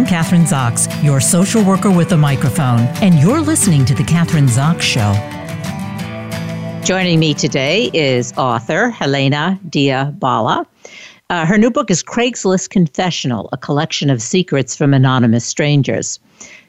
I'm Kathryn Zox, your social worker with a microphone, and you're listening to The Kathryn Zox Show. Joining me today is author Helena Dea Bala. Uh, her new book is Craigslist Confessional, a collection of secrets from anonymous strangers.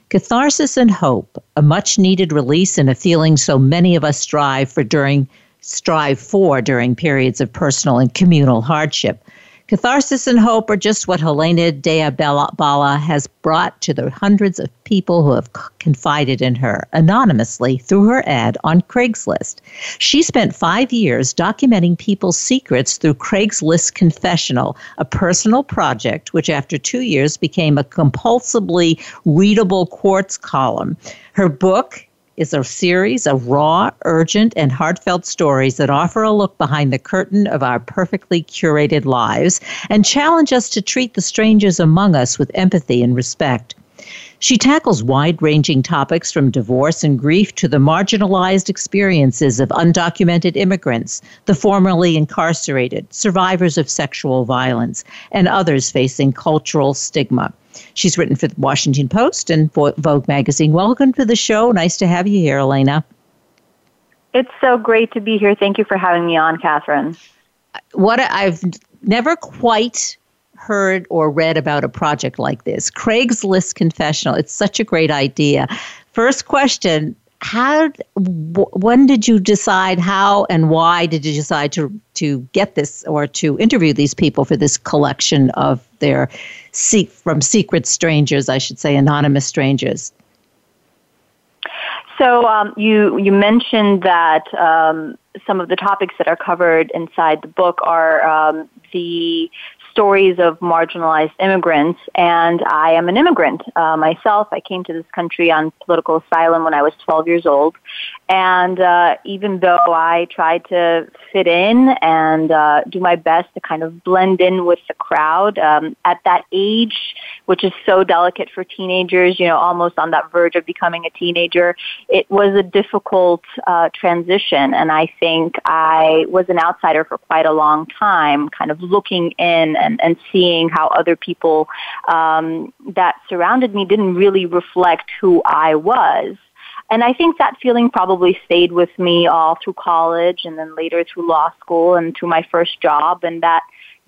Catharsis and hope, a much needed release and a feeling so many of us strive for during strive for during periods of personal and communal hardship. Catharsis and hope are just what Helena Dea Bala has brought to the hundreds of people who have confided in her anonymously through her ad on Craigslist. She spent five years documenting people's secrets through Craigslist Confessional, a personal project which, after two years, became a compulsively readable quartz column. Her book, is a series of raw, urgent, and heartfelt stories that offer a look behind the curtain of our perfectly curated lives and challenge us to treat the strangers among us with empathy and respect. She tackles wide ranging topics from divorce and grief to the marginalized experiences of undocumented immigrants, the formerly incarcerated, survivors of sexual violence, and others facing cultural stigma. She's written for the Washington Post and Vogue magazine. Welcome to the show. Nice to have you here, Elena. It's so great to be here. Thank you for having me on, Kathryn. Uh, what I've never quite heard or read about a project like this. Craigslist Confessional. It's such a great idea. First question how when did you decide how and why did you decide to to get this or to interview these people for this collection of their seek from secret strangers i should say anonymous strangers so um, you you mentioned that um, some of the topics that are covered inside the book are um, the stories of marginalized immigrants, and I am an immigrant uh, myself. I came to this country on political asylum when I was 12 years old, and uh, even though I tried to fit in and uh, do my best to kind of blend in with the crowd, um, at that age, which is so delicate for teenagers, you know, almost on that verge of becoming a teenager, it was a difficult uh, transition, and I think I was an outsider for quite a long time, kind of looking in and, and seeing how other people um, that surrounded me didn't really reflect who I was. And I think that feeling probably stayed with me all through college and then later through law school and through my first job. And that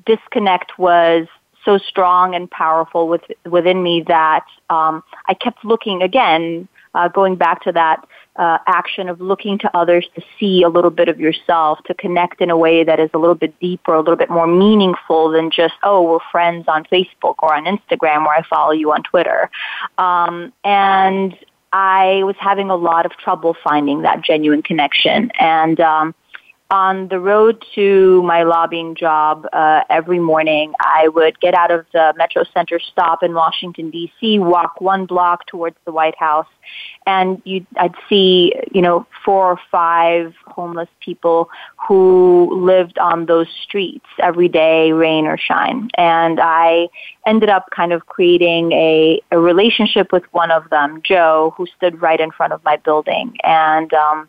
disconnect was so strong and powerful with, within me that um, I kept looking again, uh, going back to that uh, action of looking to others to see a little bit of yourself, to connect in a way that is a little bit deeper, a little bit more meaningful than just, oh, we're friends on Facebook or on Instagram or I follow you on Twitter. Um, and I was having a lot of trouble finding that genuine connection. And um, on the road to my lobbying job uh, every morning, I would get out of the Metro Center stop in Washington D.C., walk one block towards the White House, and you I'd see you know four or five homeless people who lived on those streets every day, rain or shine. And I ended up kind of creating a, a relationship with one of them, Joe, who stood right in front of my building, and um,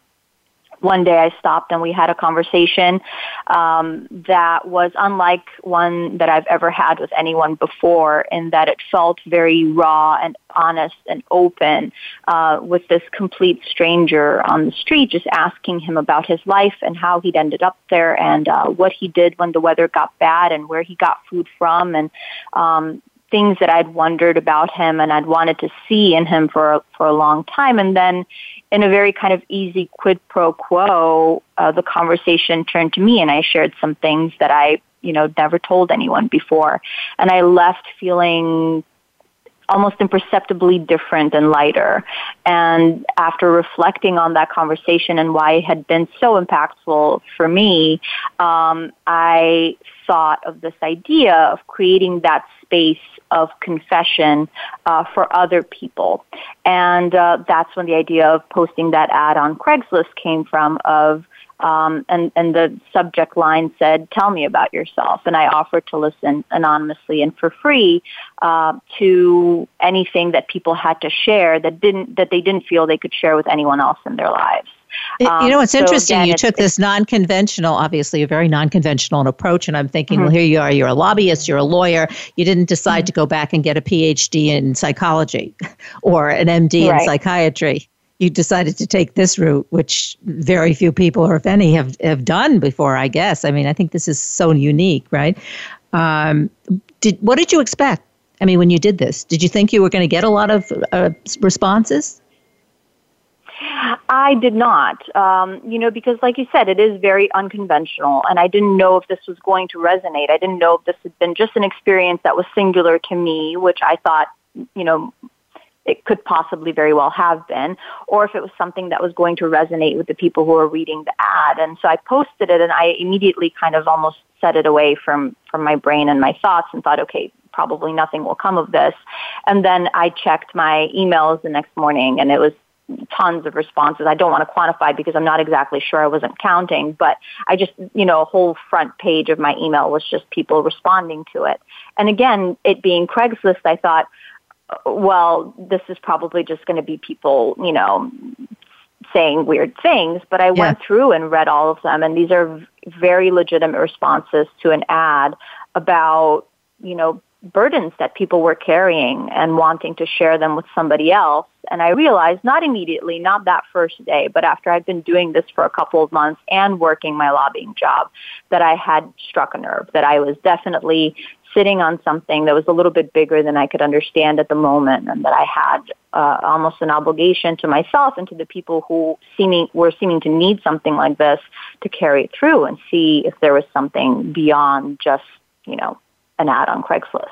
one day I stopped and we had a conversation um, that was unlike one that I've ever had with anyone before, in that it felt very raw and honest and open uh, with this complete stranger on the street, just asking him about his life and how he'd ended up there and uh, what he did when the weather got bad and where he got food from and um, things that I'd wondered about him and I'd wanted to see in him for for a long time. And then, in a very kind of easy quid pro quo, uh, the conversation turned to me, and I shared some things that I you know never told anyone before, and I left feeling almost imperceptibly different and lighter. And after reflecting on that conversation and why it had been so impactful for me, um, I thought of this idea of creating that space of confession uh, for other people. And uh, that's when the idea of posting that ad on Craigslist came from of um, and, and the subject line said, tell me about yourself. And I offered to listen anonymously and for free uh, to anything that people had to share that didn't, that they didn't feel they could share with anyone else in their lives. Um, you know, it's so interesting. Again, you it's, took this non conventional, obviously, a very non conventional approach. And I'm thinking, mm-hmm. well, here you are, you're a lobbyist, you're a lawyer. You didn't decide mm-hmm. to go back and get a PhD in psychology or an MD right. in psychiatry. You decided to take this route, which very few people, or if any, have, have done before, I guess. I mean, I think this is so unique, right? Um, did, what did you expect? I mean, when you did this, did you think you were going to get a lot of uh, responses? I did not, um, you know, because like you said, it is very unconventional, and I didn't know if this was going to resonate. I didn't know if this had been just an experience that was singular to me, which I thought, you know, it could possibly very well have been, or if it was something that was going to resonate with the people who were reading the ad. And so I posted it, and I immediately kind of almost set it away from from my brain and my thoughts, and thought, okay, probably nothing will come of this. And then I checked my emails the next morning, and it was tons of responses. I don't want to quantify because I'm not exactly sure. I wasn't counting, but I just, you know, a whole front page of my email was just people responding to it. And again, it being Craigslist, I thought, well, this is probably just going to be people, you know, saying weird things, but I yeah. went through and read all of them and these are very legitimate responses to an ad about, you know, burdens that people were carrying and wanting to share them with somebody else. And I realized not immediately, not that first day, but after I'd been doing this for a couple of months and working my lobbying job, that I had struck a nerve, that I was definitely sitting on something that was a little bit bigger than I could understand at the moment and that I had uh, almost an obligation to myself and to the people who seeming were seeming to need something like this to carry it through and see if there was something beyond just, you know, an ad on Craigslist.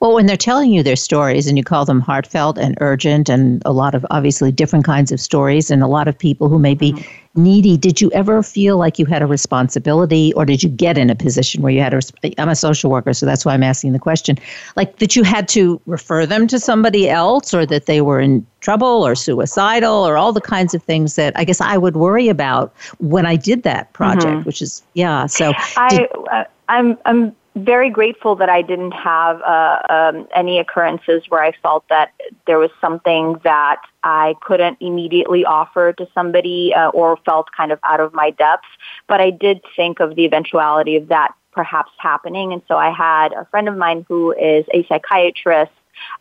Well, when they're telling you their stories and you call them heartfelt and urgent and a lot of obviously different kinds of stories and a lot of people who may be mm-hmm. needy, did you ever feel like you had a responsibility or did you get in a position where you had a, I'm a social worker, so that's why I'm asking the question, like that you had to refer them to somebody else or that they were in trouble or suicidal or all the kinds of things that I guess I would worry about when I did that project, mm-hmm. which is, yeah. So I, did, uh, I'm, I'm, very grateful that I didn't have uh, um, any occurrences where I felt that there was something that I couldn't immediately offer to somebody uh, or felt kind of out of my depth. But I did think of the eventuality of that perhaps happening. And so I had a friend of mine who is a psychiatrist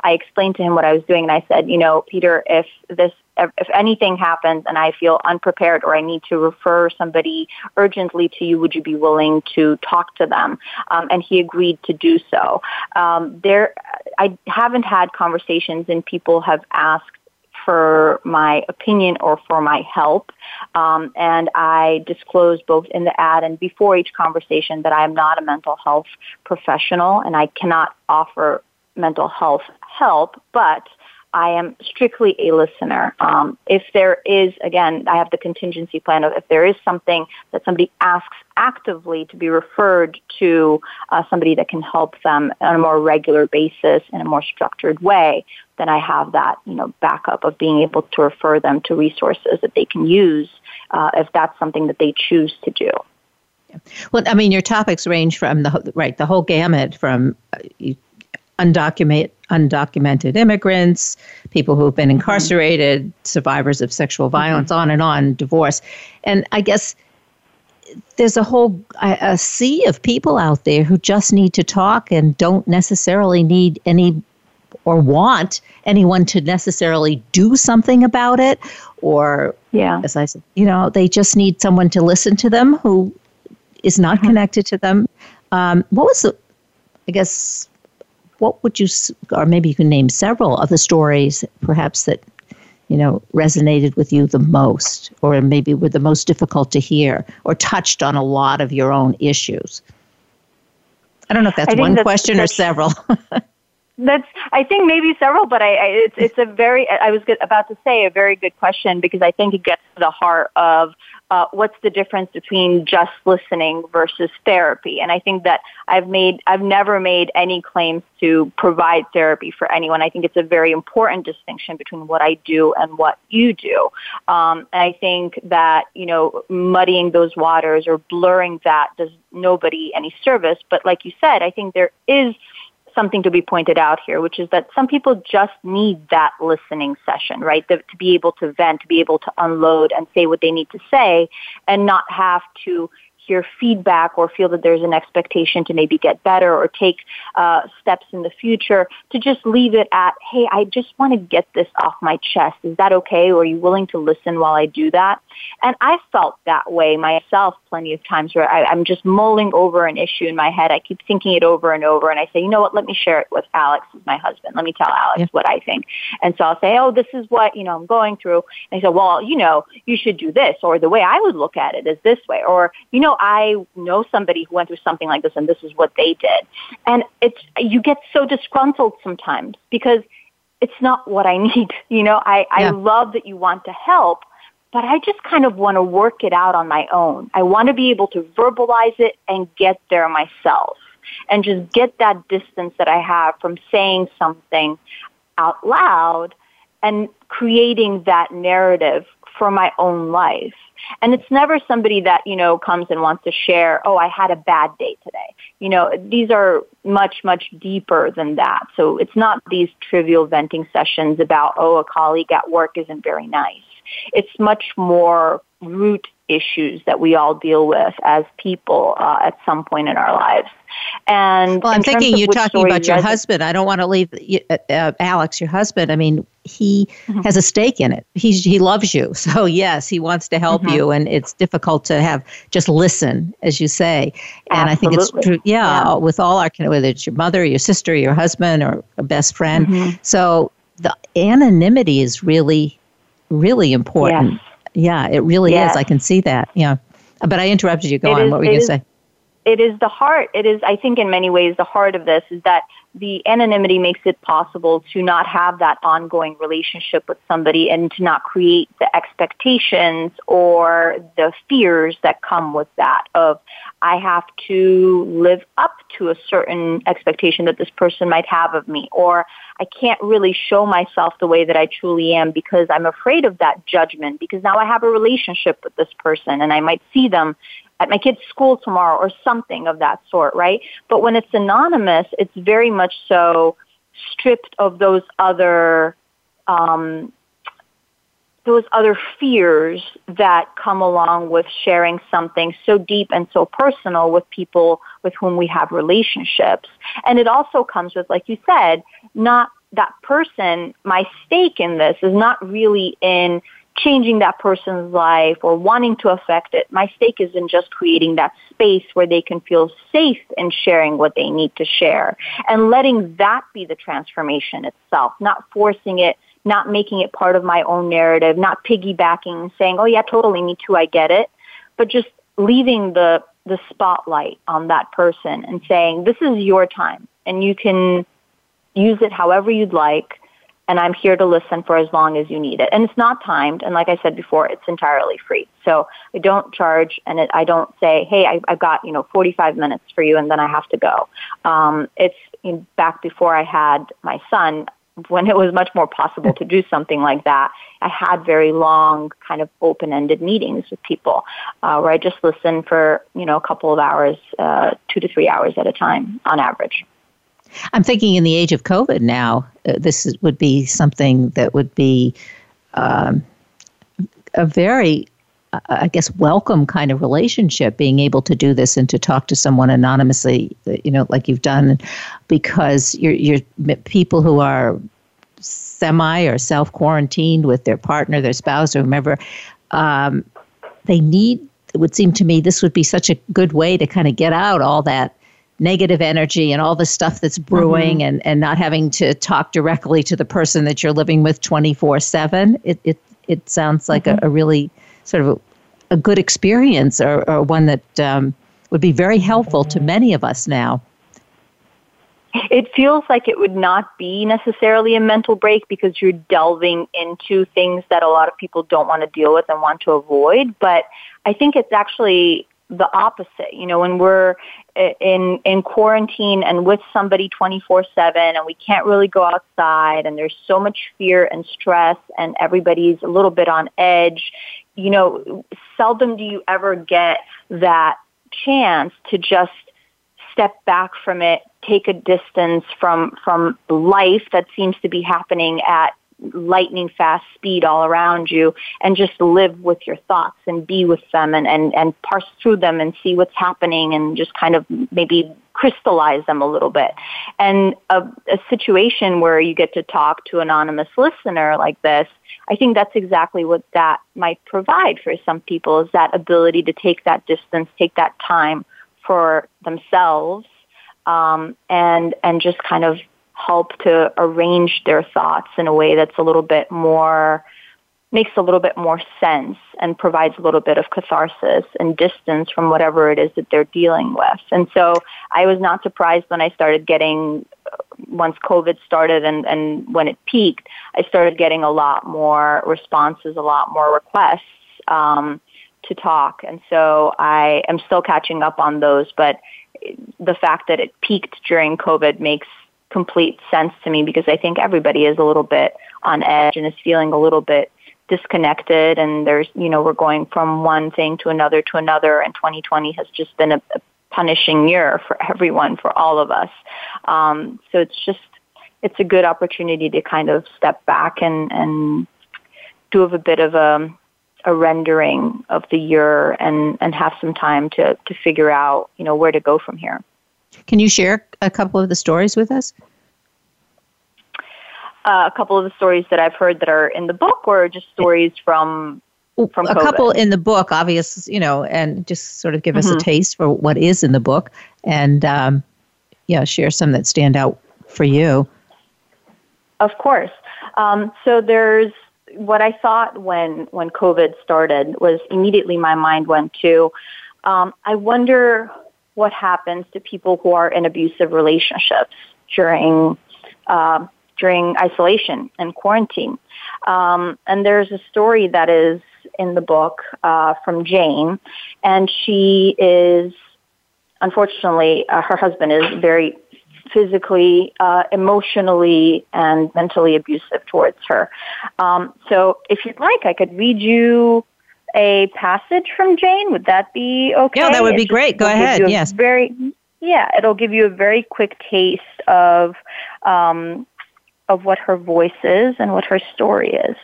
I explained to him what I was doing and I said, you know, Peter, if this if anything happens and I feel unprepared or I need to refer somebody urgently to you, would you be willing to talk to them? Um, and he agreed to do so. Um, there, I haven't had conversations and people have asked for my opinion or for my help. Um, and I disclose both in the ad and before each conversation that I am not a mental health professional and I cannot offer mental health help, but I am strictly a listener. Um, if there is, again, I have the contingency plan of if there is something that somebody asks actively to be referred to uh, somebody that can help them on a more regular basis in a more structured way, then I have that, you know, backup of being able to refer them to resources that they can use uh, if that's something that they choose to do. Well, I mean, your topics range from the right the whole gamut from uh, undocumented undocumented immigrants, people who have been mm-hmm. incarcerated, survivors of sexual mm-hmm. violence, mm-hmm. on and on, divorce. And I guess there's a whole a sea of people out there who just need to talk and don't necessarily need any or want anyone to necessarily do something about it or yeah as i said you know they just need someone to listen to them who is not mm-hmm. connected to them um, what was the i guess what would you, or maybe you can name several of the stories perhaps that, you know, resonated with you the most, or maybe were the most difficult to hear, or touched on a lot of your own issues? I don't know if that's one that's, question that's, or several. That's I think maybe several, but I, I it's it's a very I was about to say a very good question because I think it gets to the heart of uh, what's the difference between just listening versus therapy. And I think that I've made I've never made any claims to provide therapy for anyone. I think it's a very important distinction between what I do and what you do. Um, and I think that you know muddying those waters or blurring that does nobody any service. But like you said, I think there is something to be pointed out here, which is that some people just need that listening session, right? The, to be able to vent, to be able to unload and say what they need to say and not have to hear feedback or feel that there's an expectation to maybe get better or take uh, steps in the future, to just leave it at, hey, I just want to get this off my chest. Is that okay? Or are you willing to listen while I do that? And I felt that way myself plenty of times where I, I'm just mulling over an issue in my head. I keep thinking it over and over and I say, you know what, let me share it with Alex, who's my husband. Let me tell Alex yeah. what I think. And so I'll say, oh, this is what, you know, I'm going through. And he said, well, you know, you should do this or the way I would look at it is this way or, you know, I know somebody who went through something like this and this is what they did. And it's, you get so disgruntled sometimes because it's not what I need. You know, I, yeah. I love that you want to help, but I just kind of want to work it out on my own. I want to be able to verbalize it and get there myself and just get that distance that I have from saying something out loud and creating that narrative for my own life. And it's never somebody that, you know, comes and wants to share, oh, I had a bad day today. You know, these are much, much deeper than that. So it's not these trivial venting sessions about, oh, a colleague at work isn't very nice. It's much more root issues that we all deal with as people uh, at some point in our lives. And well, I'm thinking you're talking about your husband. I don't want to leave uh, uh, Alex, your husband. I mean, he mm-hmm. has a stake in it. He's he loves you, so yes, he wants to help mm-hmm. you, and it's difficult to have just listen, as you say. And Absolutely. I think it's true. Yeah, yeah, with all our whether it's your mother, your sister, your husband, or a best friend. Mm-hmm. So the anonymity is really, really important. Yes. Yeah, it really yes. is. I can see that. Yeah. But I interrupted you. Go it on. Is, what were you going to say? It is the heart. It is, I think, in many ways, the heart of this is that the anonymity makes it possible to not have that ongoing relationship with somebody and to not create the expectations or the fears that come with that of I have to live up to a certain expectation that this person might have of me or I can't really show myself the way that I truly am because I'm afraid of that judgment because now I have a relationship with this person and I might see them at my kid's school tomorrow or something of that sort, right? But when it's anonymous, it's very much so stripped of those other um, those other fears that come along with sharing something so deep and so personal with people with whom we have relationships. And it also comes with, like you said, not that person, my stake in this is not really in changing that person's life or wanting to affect it. My stake is in just creating that space where they can feel safe in sharing what they need to share and letting that be the transformation itself, not forcing it, not making it part of my own narrative, not piggybacking and saying, oh yeah, totally, me too, I get it, but just leaving the, the spotlight on that person and saying, this is your time and you can use it however you'd like and I'm here to listen for as long as you need it. And it's not timed, and like I said before, it's entirely free. So I don't charge, and it, I don't say, "Hey, I, have got you know 45 minutes for you, and then I have to go." Um, it's in, back before I had my son, when it was much more possible to do something like that. I had very long, kind of open-ended meetings with people uh, where I just listened for you know a couple of hours, uh, two to three hours at a time on average. I'm thinking in the age of COVID now, uh, this is, would be something that would be um, a very, uh, I guess, welcome kind of relationship, being able to do this and to talk to someone anonymously, you know, like you've done, because you're, you're people who are semi or self quarantined with their partner, their spouse, or whomever, um, they need, it would seem to me, this would be such a good way to kind of get out all that negative energy and all the stuff that's brewing mm-hmm. and, and not having to talk directly to the person that you're living with 24 7 it, it, it sounds like mm-hmm. a, a, really sort of a, a good experience or, or one that um, would be very helpful to many of us now it feels like it would not be necessarily a mental break because you're delving into things that a lot of people don't want to deal with and want to avoid but i think it's actually the opposite. You know, when we're in in quarantine and with somebody 24/7 and we can't really go outside and there's so much fear and stress and everybody's a little bit on edge, you know, seldom do you ever get that chance to just step back from it, take a distance from from life that seems to be happening at lightning fast speed all around you and just live with your thoughts and be with them and, and, and parse through them and see what's happening and just kind of maybe crystallize them a little bit. And a, a situation where you get to talk to an anonymous listener like this, I think that's exactly what that might provide for some people is that ability to take that distance, take that time for themselves um, and and just kind of help to arrange their thoughts in a way that's a little bit more makes a little bit more sense and provides a little bit of catharsis and distance from whatever it is that they're dealing with. And so I was not surprised when I started getting once COVID started and, and when it peaked, I started getting a lot more responses, a lot more requests um, to talk. And so I am still catching up on those, but the fact that it peaked during COVID makes complete sense to me because I think everybody is a little bit on edge and is feeling a little bit disconnected. And there's you know we're going from one thing to another to another. And 2020 has just been a, a punishing year for everyone for all of us. Um, so it's just it's a good opportunity to kind of step back and and do a bit of a a rendering of the year and, and have some time to, to figure out, you know, where to go from here. Can you share a couple of the stories with us? Uh, a couple of the stories that I've heard that are in the book or just stories from from a couple in the book, obvious, you know, and just sort of give us mm-hmm. a taste for what is in the book and um, yeah, share some that stand out for you. Of course. Um, so there's what I thought when when COVID started was immediately my mind went to, um, I wonder what happens to people who are in abusive relationships during uh, during isolation and quarantine. Um, and there's a story that is in the book uh, from Jane, and she is unfortunately uh, her husband is very physically, uh, emotionally, and mentally abusive towards her. Um, so, if you'd like, I could read you a passage from Jane. Would that be okay? Yeah, that would be great. Go ahead. Yes. Very. Yeah, it'll give you a very quick taste of um, of what her voice is and what her story is.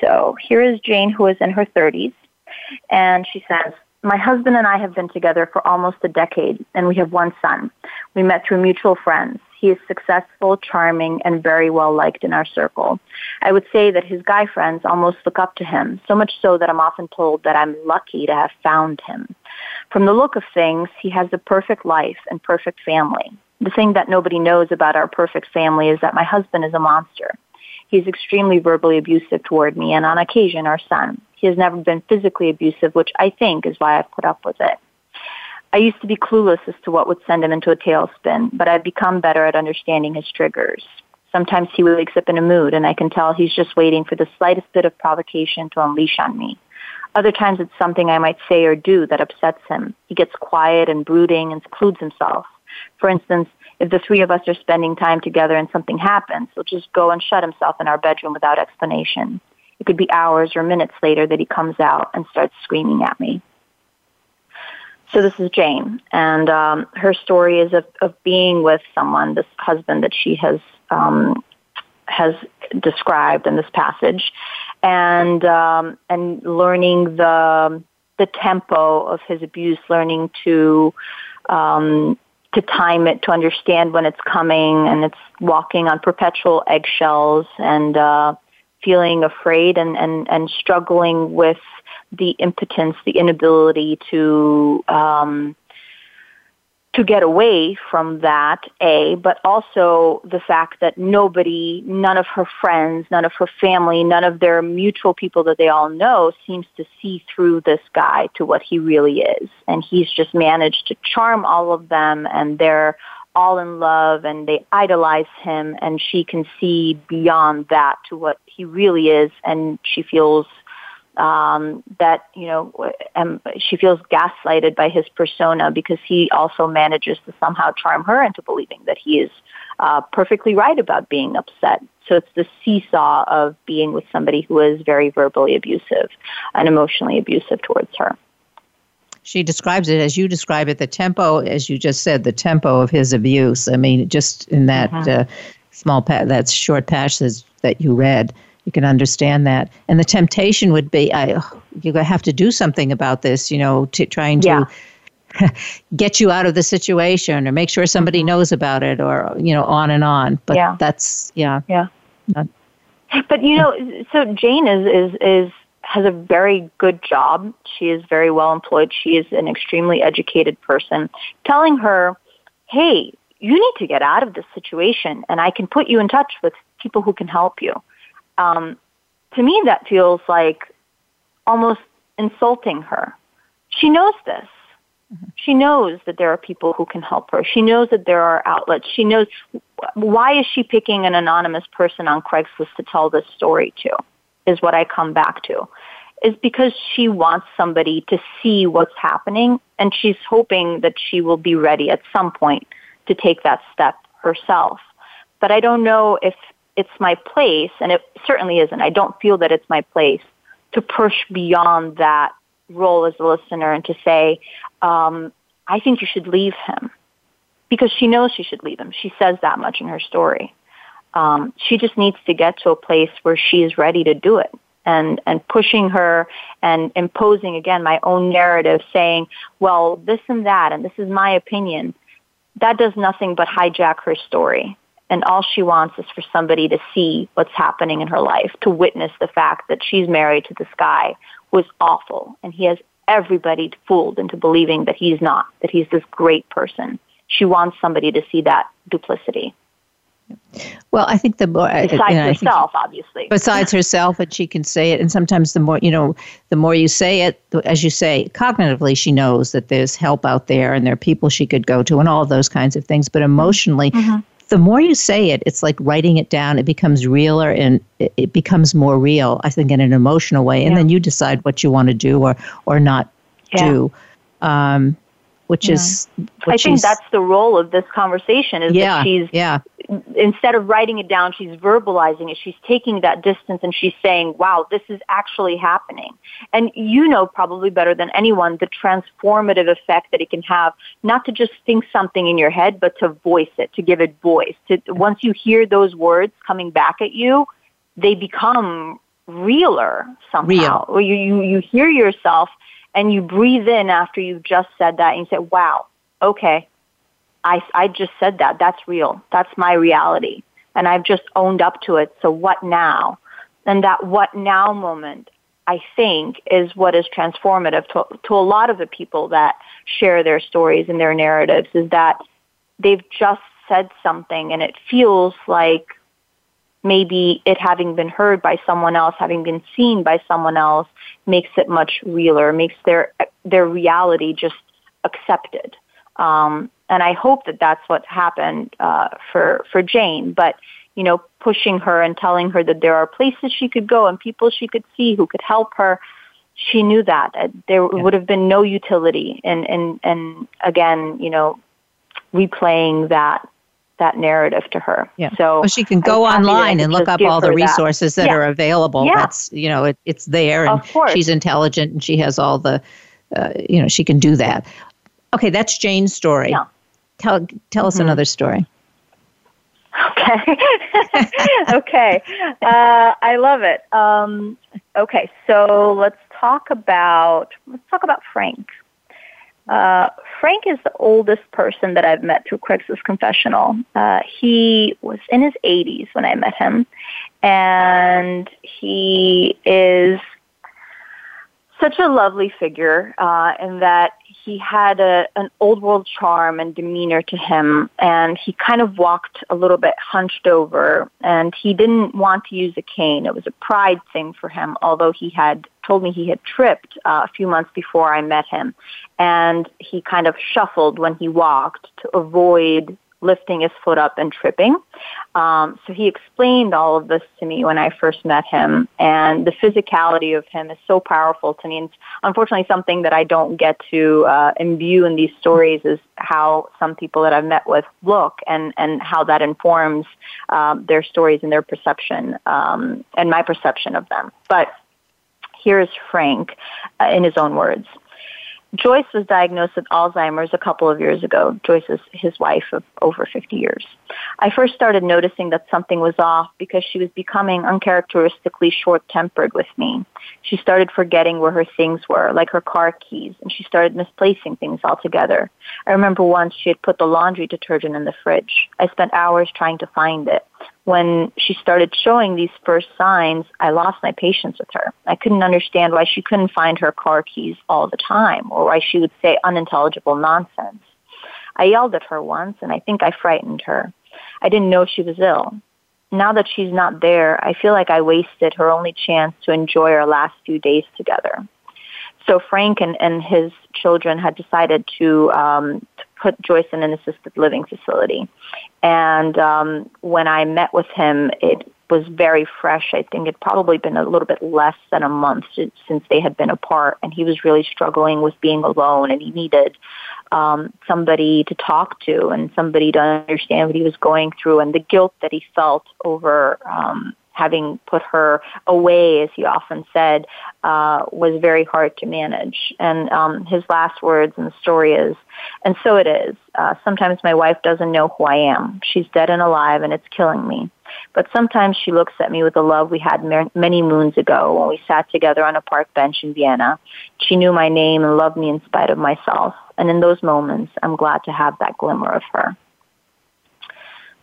So here is Jane, who is in her 30s, and she says, my husband and I have been together for almost a decade, and we have one son. We met through mutual friends. He is successful, charming, and very well liked in our circle. I would say that his guy friends almost look up to him, so much so that I'm often told that I'm lucky to have found him. From the look of things, he has the perfect life and perfect family. The thing that nobody knows about our perfect family is that my husband is a monster. He's extremely verbally abusive toward me and on occasion our son. He has never been physically abusive, which I think is why I've put up with it. I used to be clueless as to what would send him into a tailspin, but I've become better at understanding his triggers. Sometimes he wakes up in a mood and I can tell he's just waiting for the slightest bit of provocation to unleash on me. Other times it's something I might say or do that upsets him. He gets quiet and brooding and secludes himself. For instance, if the three of us are spending time together and something happens, he'll just go and shut himself in our bedroom without explanation. It could be hours or minutes later that he comes out and starts screaming at me. So this is Jane, and um, her story is of, of being with someone, this husband that she has um, has described in this passage, and um, and learning the the tempo of his abuse, learning to um, to time it, to understand when it's coming, and it's walking on perpetual eggshells, and uh, feeling afraid and, and, and struggling with the impotence, the inability to um, to get away from that, A, but also the fact that nobody, none of her friends, none of her family, none of their mutual people that they all know seems to see through this guy to what he really is. And he's just managed to charm all of them and they're all in love and they idolize him and she can see beyond that to what he really is and she feels um, that you know um, she feels gaslighted by his persona because he also manages to somehow charm her into believing that he is uh, perfectly right about being upset. So it's the seesaw of being with somebody who is very verbally abusive and emotionally abusive towards her. she describes it as you describe it. The tempo, as you just said, the tempo of his abuse. I mean, just in that mm-hmm. uh, small pa- that short passage that you read, you can understand that. And the temptation would be, I, you have to do something about this. You know, to trying to. Yeah get you out of the situation or make sure somebody mm-hmm. knows about it or you know on and on but yeah. that's yeah yeah Not, but you know so jane is is is has a very good job she is very well employed she is an extremely educated person telling her hey you need to get out of this situation and i can put you in touch with people who can help you um, to me that feels like almost insulting her she knows this she knows that there are people who can help her. She knows that there are outlets. She knows why is she picking an anonymous person on Craigslist to tell this story to? Is what I come back to. Is because she wants somebody to see what's happening and she's hoping that she will be ready at some point to take that step herself. But I don't know if it's my place, and it certainly isn't. I don't feel that it's my place to push beyond that role as a listener and to say, um, I think you should leave him because she knows she should leave him. She says that much in her story. Um, she just needs to get to a place where she is ready to do it and and pushing her and imposing again my own narrative saying well this and that and this is my opinion that does nothing but hijack her story and all she wants is for somebody to see what's happening in her life to witness the fact that she's married to this guy who is awful and he has everybody fooled into believing that he's not, that he's this great person. She wants somebody to see that duplicity. Well, I think the more besides you know, herself, obviously. Besides herself, and she can say it, and sometimes the more you know, the more you say it, as you say, cognitively, she knows that there's help out there, and there are people she could go to, and all of those kinds of things. But emotionally, mm-hmm the more you say it, it's like writing it down. It becomes realer and it, becomes more real, I think, in an emotional way. And yeah. then you decide what you want to do or, or not yeah. do. Um, which yeah. is which I think that's the role of this conversation is yeah, that she's yeah. Instead of writing it down, she's verbalizing it. She's taking that distance and she's saying, "Wow, this is actually happening." And you know probably better than anyone the transformative effect that it can have, not to just think something in your head, but to voice it, to give it voice. To once you hear those words coming back at you, they become realer somehow. Real. You, you you hear yourself and you breathe in after you've just said that and you say, wow, okay, I, I just said that. That's real. That's my reality. And I've just owned up to it. So what now? And that what now moment, I think, is what is transformative to, to a lot of the people that share their stories and their narratives is that they've just said something and it feels like maybe it having been heard by someone else, having been seen by someone else, makes it much realer, makes their their reality just accepted. Um, and I hope that that's what happened uh, for for Jane. But you know, pushing her and telling her that there are places she could go and people she could see who could help her. She knew that there yeah. would have been no utility in, in, in again, you know, replaying that that narrative to her. Yeah. So well, she can go online and look up all the resources that, that yeah. are available. Yeah. That's you know it, it's there, and she's intelligent and she has all the, uh, you know, she can do that. Okay, that's Jane's story. Yeah. Tell tell mm-hmm. us another story. Okay. okay. Uh, I love it. Um, okay, so let's talk about let's talk about Frank. Uh, Frank is the oldest person that I've met through Craigslist Confessional. Uh, he was in his 80s when I met him, and he is such a lovely figure uh, in that he had a, an old world charm and demeanor to him, and he kind of walked a little bit hunched over, and he didn't want to use a cane. It was a pride thing for him, although he had told me he had tripped uh, a few months before I met him, and he kind of shuffled when he walked to avoid lifting his foot up and tripping. Um, so he explained all of this to me when I first met him, and the physicality of him is so powerful to me. And unfortunately, something that I don't get to uh, imbue in these stories is how some people that I've met with look, and and how that informs um, their stories and their perception um, and my perception of them. But here's Frank uh, in his own words. Joyce was diagnosed with Alzheimer's a couple of years ago. Joyce is his wife of over 50 years. I first started noticing that something was off because she was becoming uncharacteristically short-tempered with me. She started forgetting where her things were, like her car keys, and she started misplacing things altogether. I remember once she had put the laundry detergent in the fridge. I spent hours trying to find it when she started showing these first signs, I lost my patience with her. I couldn't understand why she couldn't find her car keys all the time or why she would say unintelligible nonsense. I yelled at her once and I think I frightened her. I didn't know she was ill. Now that she's not there, I feel like I wasted her only chance to enjoy our last few days together. So Frank and, and his children had decided to, um, to put Joyce in an assisted living facility. And um, when I met with him, it was very fresh. I think it probably been a little bit less than a month since they had been apart, and he was really struggling with being alone, and he needed um, somebody to talk to and somebody to understand what he was going through, and the guilt that he felt over um, having put her away, as he often said, uh, was very hard to manage. And um, his last words in the story is, and so it is. Uh, sometimes my wife doesn't know who I am. She's dead and alive, and it's killing me. But sometimes she looks at me with the love we had many moons ago when we sat together on a park bench in Vienna. She knew my name and loved me in spite of myself. And in those moments, I'm glad to have that glimmer of her.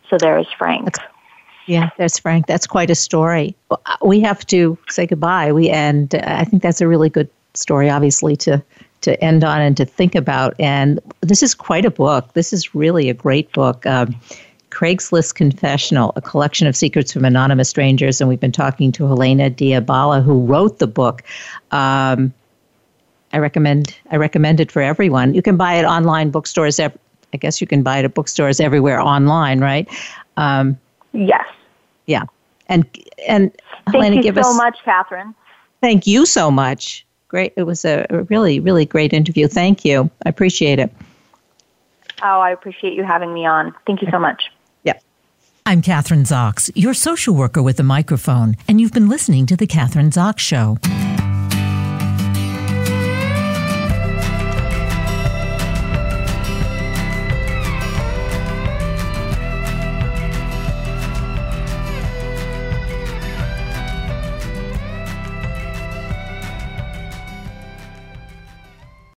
So there is Frank. Yeah, that's Frank. That's quite a story. We have to say goodbye. We and I think that's a really good story, obviously, to to end on and to think about. And this is quite a book. This is really a great book. Um, Craigslist Confessional, a collection of secrets from anonymous strangers. And we've been talking to Helena Dea Bala, who wrote the book. Um, I recommend I recommend it for everyone. You can buy it online bookstores. I guess you can buy it at bookstores everywhere online, right? Um, yes. Yeah. And and thank Helena, you give so us, much, Kathryn. Thank you so much. Great. It was a, a really, really great interview. Thank you. I appreciate it. Oh, I appreciate you having me on. Thank you so much. Yeah. I'm Kathryn Zox, your social worker with a microphone, and you've been listening to The Kathryn Zox Show.